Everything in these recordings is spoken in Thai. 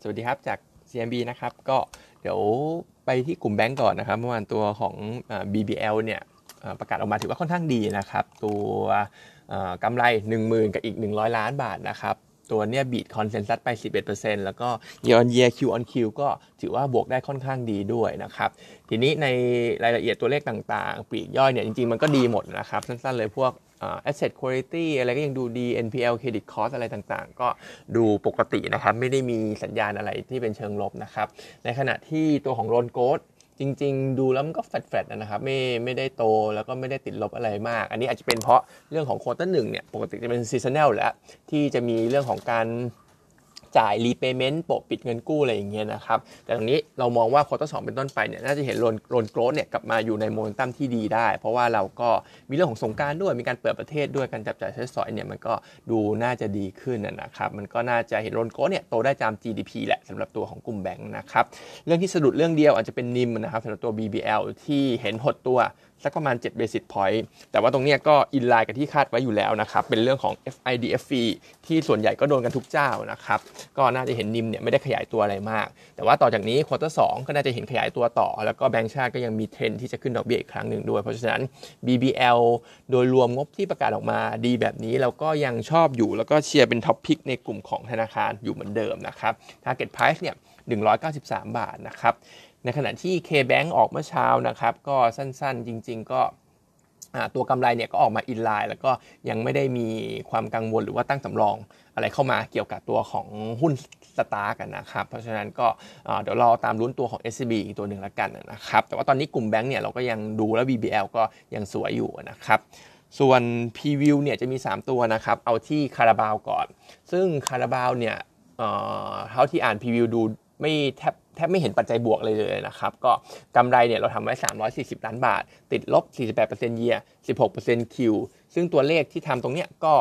สวัสดีครับจาก CMB นะครับ ก็เดี๋ยวไปที่กลุ่มแบงก์ก่อนนะครับ เมื่อวานตัวของ BBL เนี่ยประกาศออกมาถือว่าค่อนข้างดีนะครับ ตัวกำไร 10,000 กับอีก 100 ล้านบาทนะครับตัวเนี้ยบีดคอนเซนแซสไป 11%แล้วก็ year on year Q on Q ก็ถือว่าบวกได้ค่อนข้างดีด้วยนะครับ ทีนี้ในรายละเอียดตัวเลขต่างๆ ปีกย่อยเนี่ยจริงๆ มันก็ดีหมดนะครับ สั้นๆเลยพวก asset quality อะไรก็ยังดูดี NPL credit cost อะไรต่างๆ ก็ดูปกตินะครับ ไม่ได้มีสัญญาณอะไรที่เป็นเชิงลบนะครับ ในขณะที่ตัวของ loan growth จริง ๆ ดูแล้วมันก็แฟดๆนะครับไม่ไม่ได้โตแล้วก็ไม่ได้ติดลบอะไรมาก อันนี้อาจจะเป็นเพราะเรื่องของ quarter หนึ่งเนี่ยปกติจะเป็น seasonal แล้วที่จะมีเรื่องของการ จ่าย repayment โปะปิดเงินกู้อะไรอย่างเงี้ยนะครับ แต่ตรงนี้เรามองว่าควอเตอร์สเป็นต้นไปเนี่ยน่าจะเห็น loan loan growth เนี่ยกลับมาอยู่ในโมเมนตัมที่ดีได้ เพราะว่าเราก็มีเรื่องของสงกรานต์ด้วยมีการเปิดประเทศด้วยการจับจ่ายใช้สอยเนี่ยมันก็ดูน่าจะดีขึ้นนะครับมันก็น่าจะเห็น loan growth เนี่ยโตได้ตาม GDP แหละสำหรับตัวของกลุ่มแบงค์นะครับเรื่องที่สะดุดเรื่องเดียวอาจจะเป็น NIM นะครับสำหรับตัว BBL ที่เห็นหดตัวสักประมาณ7 basis point แต่ว่าตรงนี้ก็ in line กับที่คาดไว้อยู่แล้วนะครับ เป็นเรื่องของ FIDF ที่ส่วนใหญ่ก็โดนกันทุกเจ้านะครับ ก็น่าจะเห็น NIM เนี่ยไม่ได้ขยายตัวอะไรมาก แต่ว่าต่อจากนี้ควอเตอร์สก็น่าจะเห็นขยายตัวต่อ แล้วก็แบงก์ชาติก็ยังมีเทรนที่จะขึ้นดอกเบี้ยอีกครั้งหนึ่งด้วย เพราะฉะนั้น BBL โดยรวมงบที่ประกาศออกมาดีแบบนี้เราก็ยังชอบอยู่ แล้วก็เชียร์เป็นท็อปพิกในกลุ่มของธนาคารอยู่เหมือนเดิมนะครับ Target Price เนี่ย193 บาทนะครับ ในขณะที่ K-Bank ออกเมื่อเช้านะครับ ก็สั้นๆจริง ๆ ก็ตัวกำไรเนี่ยก็ออกมาอินไลน์แล้วก็ยังไม่ได้มีความกังวลหรือว่าตั้งสำรองอะไรเข้ามาเกี่ยวกับตัวของหุ้นสตาร์กันนะครับ เพราะฉะนั้นก็เดี๋ยวรอตามลุ้นตัวของ SCB อีกตัวหนึ่งละกันนะครับ แต่ว่าตอนนี้กลุ่มแบงก์เนี่ยเราก็ยังดูแล้ว BBL ก็ยังสวยอยู่นะครับ ส่วน p v i e w เนี่ยจะมี 3 ตัวนะครับ เอาที่คาราบาวก่อน ซึ่งคาราบาวเนี่ยเท่าที่อ่าน p v i e w ดูไม่แทบ แทบไม่เห็นปัจจัยบวกเลยเลยนะครับ ก็กำไรเนี่ยเราทำไว้ 340 ล้านบาท ติดลบ 48%เยียร์16%คิวซึ่งตัวเลขที่ทำตรงเนี้ยก็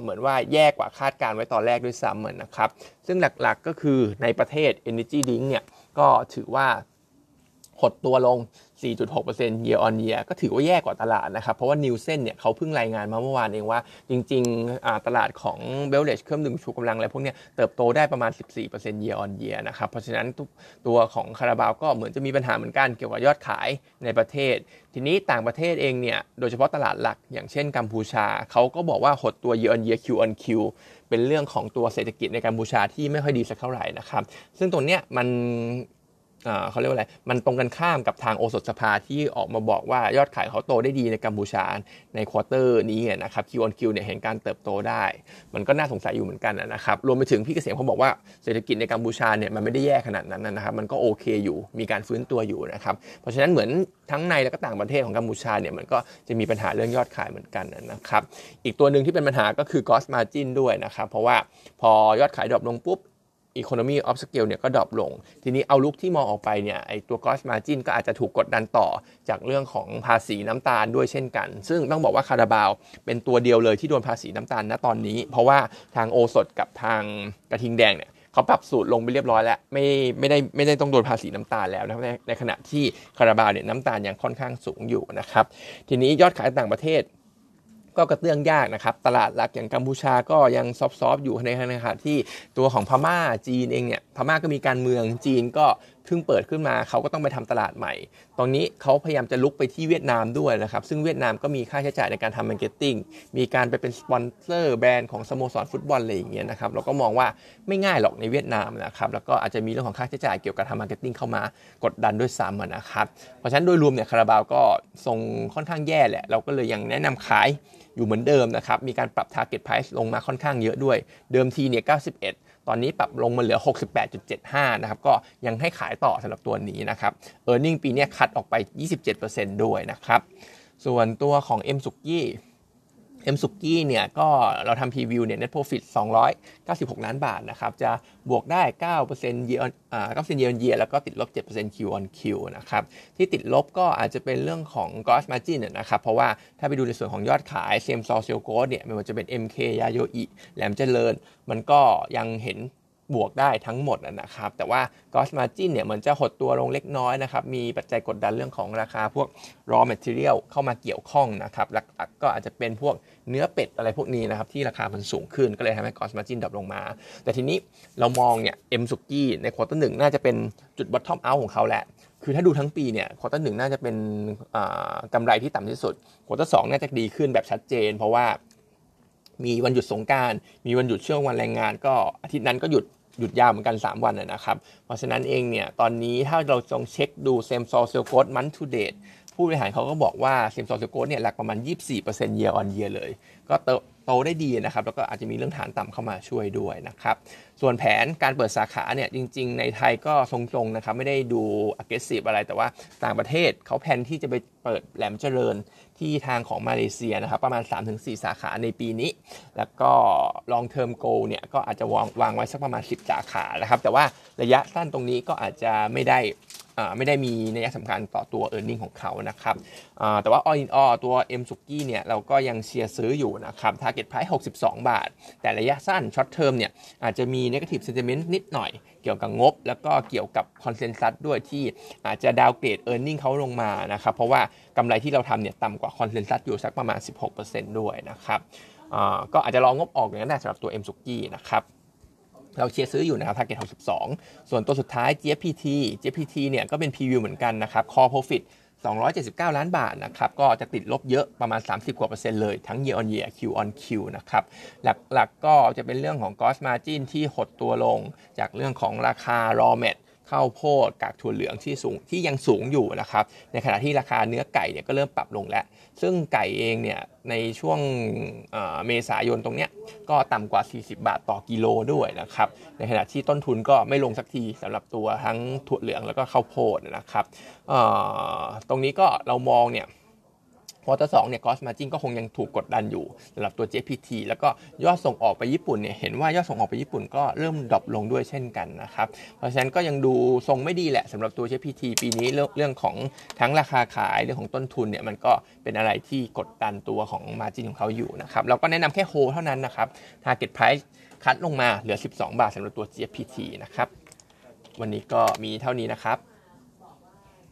เหมือนว่าแย่กว่าคาดการไว้ตอนแรกด้วยซ้ำเหมือนนะครับ ซึ่งหลักๆก็คือในประเทศ Energy Link เนี่ยก็ถือว่า หดตัวลง 4.6% year on year ก็ถือว่าแย่กว่าตลาดนะครับ เพราะว่านิวเซนเนี่ยเขาเพิ่งรายงานมาเมื่อวานเองว่า จริงๆตลาดของเบลเลชเครื่องดื่มชูกำลังอะไรพวกนี้เติบโตได้ประมาณ 14% year on year นะครับ เพราะฉะนั้นตัวของคาราบาวก็เหมือนจะมีปัญหาเหมือนกันเกี่ยวกับยอดขายในประเทศ ทีนี้ต่างประเทศเองเนี่ยโดยเฉพาะตลาดหลักอย่างเช่นกัมพูชาเขาก็บอกว่าหดตัว year on year Q on Q เป็นเรื่องของตัวเศรษฐกิจในกัมพูชาที่ไม่ค่อยดีสักเท่าไหร่นะครับ ซึ่งตรงเนี้ยมัน เขาเรียกว่าอะไร มันตรงกันข้ามกับทางโอสถสภาที่ออกมาบอกว่ายอดขายเขาโตได้ดีในกัมพูชาใน quarter นี้นะครับ Q on Q เนี่ยเห็นการเติบโตได้ มันก็น่าสงสัยอยู่เหมือนกันนะครับ รวมไปถึงพี่เกษมเขาบอกว่าเศรษฐกิจในกัมพูชาเนี่ยมันไม่ได้แย่ขนาดนั้นนะครับ มันก็โอเคอยู่ มีการฟื้นตัวอยู่นะครับ เพราะฉะนั้นเหมือนทั้งในและก็ต่างประเทศของกัมพูชาเนี่ยมันก็จะมีปัญหาเรื่องยอดขายเหมือนกันนะครับ อีกตัวหนึ่งที่เป็นปัญหาก็คือ gross margin ด้วยนะครับ เพราะว่าพอยอดขาย drop ลงปุ๊บ Economy of Scale เนี่ยก็ drop ลง ทีนี้ outlook ที่มองออกไปเนี่ยไอตัว Gross Margin ก็อาจจะถูกกดดันต่อจากเรื่องของภาษีน้ำตาลด้วยเช่นกัน ซึ่งต้องบอกว่าคาราบาว เป็นตัวเดียวเลยที่โดนภาษีน้ำตาลณตอนนี้ เพราะว่าทางโอสถกับทางกระทิงแดงเนี่ยเขาปรับสูตรลงไปเรียบร้อยแล้ว ไม่ไม่ได้ไม่ได้ต้องโดนภาษีน้ำตาลแล้วนะในในขณะที่คาราบาวเนี่ยน้ำตาลยังค่อนข้างสูงอยู่นะครับ ทีนี้ยอดขายต่างประเทศ ก็กระเตื้องยากนะครับ ตลาดหลักอย่างกัมพูชาก็ยัง soft ๆอยู่ในขณะที่ตัวของพม่าจีนเองเนี่ยพม่าก็มีการเมืองจีนก็เพิ่งเปิดขึ้นมาเขาก็ต้องไปทำตลาดใหม่ ตอนนี้เขาพยายามจะรุกไปที่เวียดนามด้วยนะครับ ซึ่งเวียดนามก็มีค่าใช้จ่ายในการทำ marketing มีการไปเป็นสปอนเซอร์แบรนด์ของสโมสรฟุตบอลอะไรอย่างเงี้ยนะครับ เราก็มองว่าไม่ง่ายหรอกในเวียดนามนะครับ แล้วก็อาจจะมีเรื่องของค่าใช้จ่ายเกี่ยวกับทำ marketing เข้ามากดดันด้วยซ้ำนะครับ เพราะฉะนั้นโดยรวมเนี่ยคาราบาวก็ทรงค่อนข้างแย่แหละ เราก็เลยยังแนะนำขายอยู่เหมือนเดิมนะครับ มีการปรับ target price ลงมาค่อนข้างเยอะด้วย เดิมทีเนี่ย91ตอนนี้ปรับลงมาเหลือ 68.75 นะครับ ก็ยังให้ขายต่อสำหรับตัวนี้นะครับ e a r n i n g ปีนี้คัดออกไป 27%ด้วยนะครับ ส่วนตัวของ M สุกี้ เอ็มสุกี้เนี่ยก็เราทำพรีวิวเนี่ย net profit 296 ล้านบาทนะครับ จะบวกได้ 9% year on อ่า9% year on year แล้วก็ติดลบ 7% Q on Q นะครับ ที่ติดลบก็อาจจะเป็นเรื่องของ gross margin นะครับ เพราะว่าถ้าไปดูในส่วนของยอดขาย same store sales growth เนี่ยไม่ว่าจะเป็น MK ยาโยอิแหลมเจริญ มันก็ยังเห็น บวกได้ทั้งหมดนะครับ แต่ว่า gross margin เนี่ยมันจะหดตัวลงเล็กน้อยนะครับ มีปัจจัยกดดันเรื่องของราคาพวก raw material เข้ามาเกี่ยวข้องนะครับ หลักๆก็อาจจะเป็นพวกเนื้อเป็ดอะไรพวกนี้นะครับ ที่ราคามันสูงขึ้นก็เลยทำให้ gross margin ดรอปลงมา แต่ทีนี้เรามองเนี่ย M สุกี้ใน quarter หนึ่งน่าจะเป็นจุด bottom out ของเขาแหละคือถ้าดูทั้งปีเนี่ย quarter หนึ่งน่าจะเป็นกำไรที่ต่ำที่สุด quarter สองน่าจะดีขึ้นแบบชัดเจน เพราะว่ามีวันหยุดสงกรานต์ มีวันหยุดช่วงวันแรงงาน ก็อาทิตย์นั้นก็หยุด หยุดยาวเหมือนกัน 3 วันนะครับ เพราะฉะนั้นเองเนี่ย ตอนนี้ถ้าเราลองเช็คดู same store sales ผู้บริหารเขาก็บอกว่า same store sales growth เนี่ยหลักประมาณ 24% year on year เลย ก็โตได้ดีนะครับ แล้วก็อาจจะมีเรื่องฐานต่ำเข้ามาช่วยด้วยนะครับ ส่วนแผนการเปิดสาขาเนี่ยจริง ๆ ในไทยก็ทรงๆนะครับไม่ได้ดู aggressive อะไรแต่ว่าต่างประเทศเขาแผนที่จะไปเปิดแหลมเจริญที่ทางของมาเลเซียนะครับประมาณ 3-4 สาขาในปีนี้ แล้วก็ long term goal เนี่ยก็อาจจะวางวางไว้สักประมาณ 10 สาขานะครับแต่ว่าระยะสั้นตรงนี้ก็อาจจะไม่ได้ ไม่ได้มีนัยสำคัญต่อตัว e a r n i n g ของเขานะครับแต่ว่า all in all ตัว M สุกี้เนี่ยเราก็ยังเชียร์ซื้ออยู่นะครับ target price 62 บาท แต่ระยะสั้น short term เนี่ยอาจจะมี negative sentiment นิดหน่อยเกี่ยวกับงบ แล้วก็เกี่ยวกับ consensus ด้วยที่อาจจะดาวเกรด e a r n i n g เขาลงมานะครับ เพราะว่ากำไรที่เราทำเนี่ยต่ำกว่า consensus อยู่สักประมาณ 16%ด้วยนะครับก็อาจจะรองงบออกอย่างนั้นสำหรับตัว M สุกี้นะครับ เราเชียร์ซื้ออยู่นะครับ target 62 ส่วนตัวสุดท้าย JPT JPT เนี่ยก็เป็น preview เหมือนกันนะครับ core profit 279 ล้านบาทนะครับ ก็จะติดลบเยอะประมาณ 30 กว่าเปอร์เซ็นต์เลย ทั้ง year on year Q on Q นะครับ หลักๆก็จะเป็นเรื่องของ gross margin ที่หดตัวลง จากเรื่องของราคา raw mat ข้าวโพดกากถั่วเหลืองที่สูงที่ยังสูงอยู่นะครับในขณะที่ราคาเนื้อไก่เนี่ยก็เริ่มปรับลงแล้ว ซึ่งไก่เองเนี่ยในช่วงเมษายนตรงเนี้ยก็ต่ำกว่า 40 บาทต่อกิโลด้วยนะครับในขณะที่ต้นทุนก็ไม่ลงสักทีสำหรับตัวทั้งถั่วเหลืองแล้วก็ข้าวโพดนะครับตรงนี้ก็เรามองเนี่ย quarter สองเนี่ย gross margin ก็คงยังถูกกดดันอยู่สำหรับตัว GFPT แล้วก็ยอดส่งออกไปญี่ปุ่นเนี่ยเห็นว่ายอดส่งออกไปญี่ปุ่นก็เริ่ม drop ลงด้วยเช่นกันนะครับ เพราะฉะนั้นก็ยังดูทรงไม่ดีแหละสำหรับตัว GFPT ปีนี้เรื่องของทั้งราคาขายเรื่องของต้นทุนเนี่ยมันก็เป็นอะไรที่กดดันตัวของ margin ของเขาอยู่นะครับเราก็แนะนำแค่โฮเท่านั้นนะครับ Target Price คัดลงมาเหลือ 12 บาทสำหรับตัว JPT นะครับวันนี้ก็มีเท่านี้นะครับ